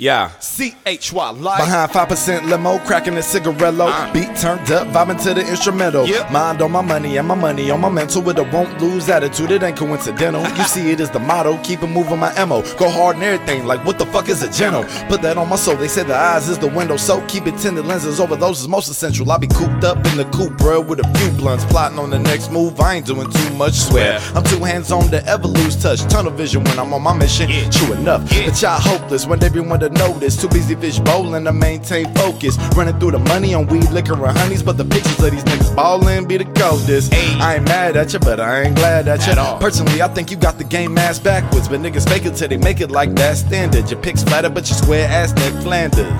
Yeah, C-H-Y Lite. Behind 5% limo, cracking a cigarello. Uh. Beat turned up, vibing to the instrumental. Yep. Mind on my money and my money on my mental with a won't lose attitude. It ain't coincidental. you see it is the motto, keep it moving my ammo. Go hard and everything, like what the fuck is a gentle? Put that on my soul. They say the eyes is the window, so keep it tinted lenses over those is most essential. I be cooped up in the coupe, bro, with a few blunts, plotting on the next move. I ain't doing too much, swear. I'm too hands on to ever lose touch. Tunnel vision when I'm on my mission. Yeah. True enough, Yeah. but y'all hopeless when everyone notice. Too busy fish bowling to maintain focus. Running through the money on weed, liquor, and honeys, but the pictures of these niggas ballin' be the coldest. Ayy. I ain't mad at you, but I ain't glad at you. At all. Personally, I think you got the game ass backwards, but niggas fake it till they make it like that standard. Your pics flatter, but your square ass Ned Flanders.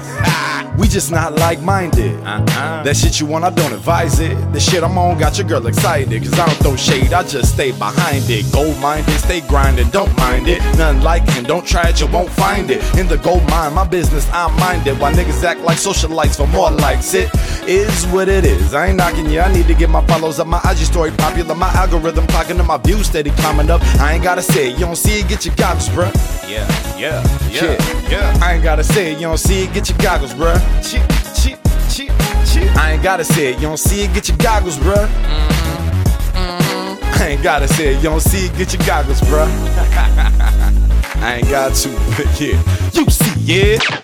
We just not like minded. Uh-uh. That shit you want, I don't advise it. The shit I'm on got your girl excited. Cause I don't throw shade, I just stay behind it. Gold minded, stay grinding, don't mind it. Nothing like it, don't try it, you won't find it. In the gold mine, my business, I'm minded. Why niggas act like socialites for more likes? It is what it is. I ain't knocking you, I need to get my follows up. My IG story popular, my algorithm clocking up, my views steady climbing up. I ain't gotta say it, you don't see it, get your goggles, bruh. Yeah, yeah, yeah, yeah. I ain't gotta say it, you don't see it, get your goggles, bruh. I ain't gotta say it, you don't see it, get your goggles, bruh. I ain't gotta say it, you don't see it, get your goggles, bruh. I ain't got to, but yeah, you see it.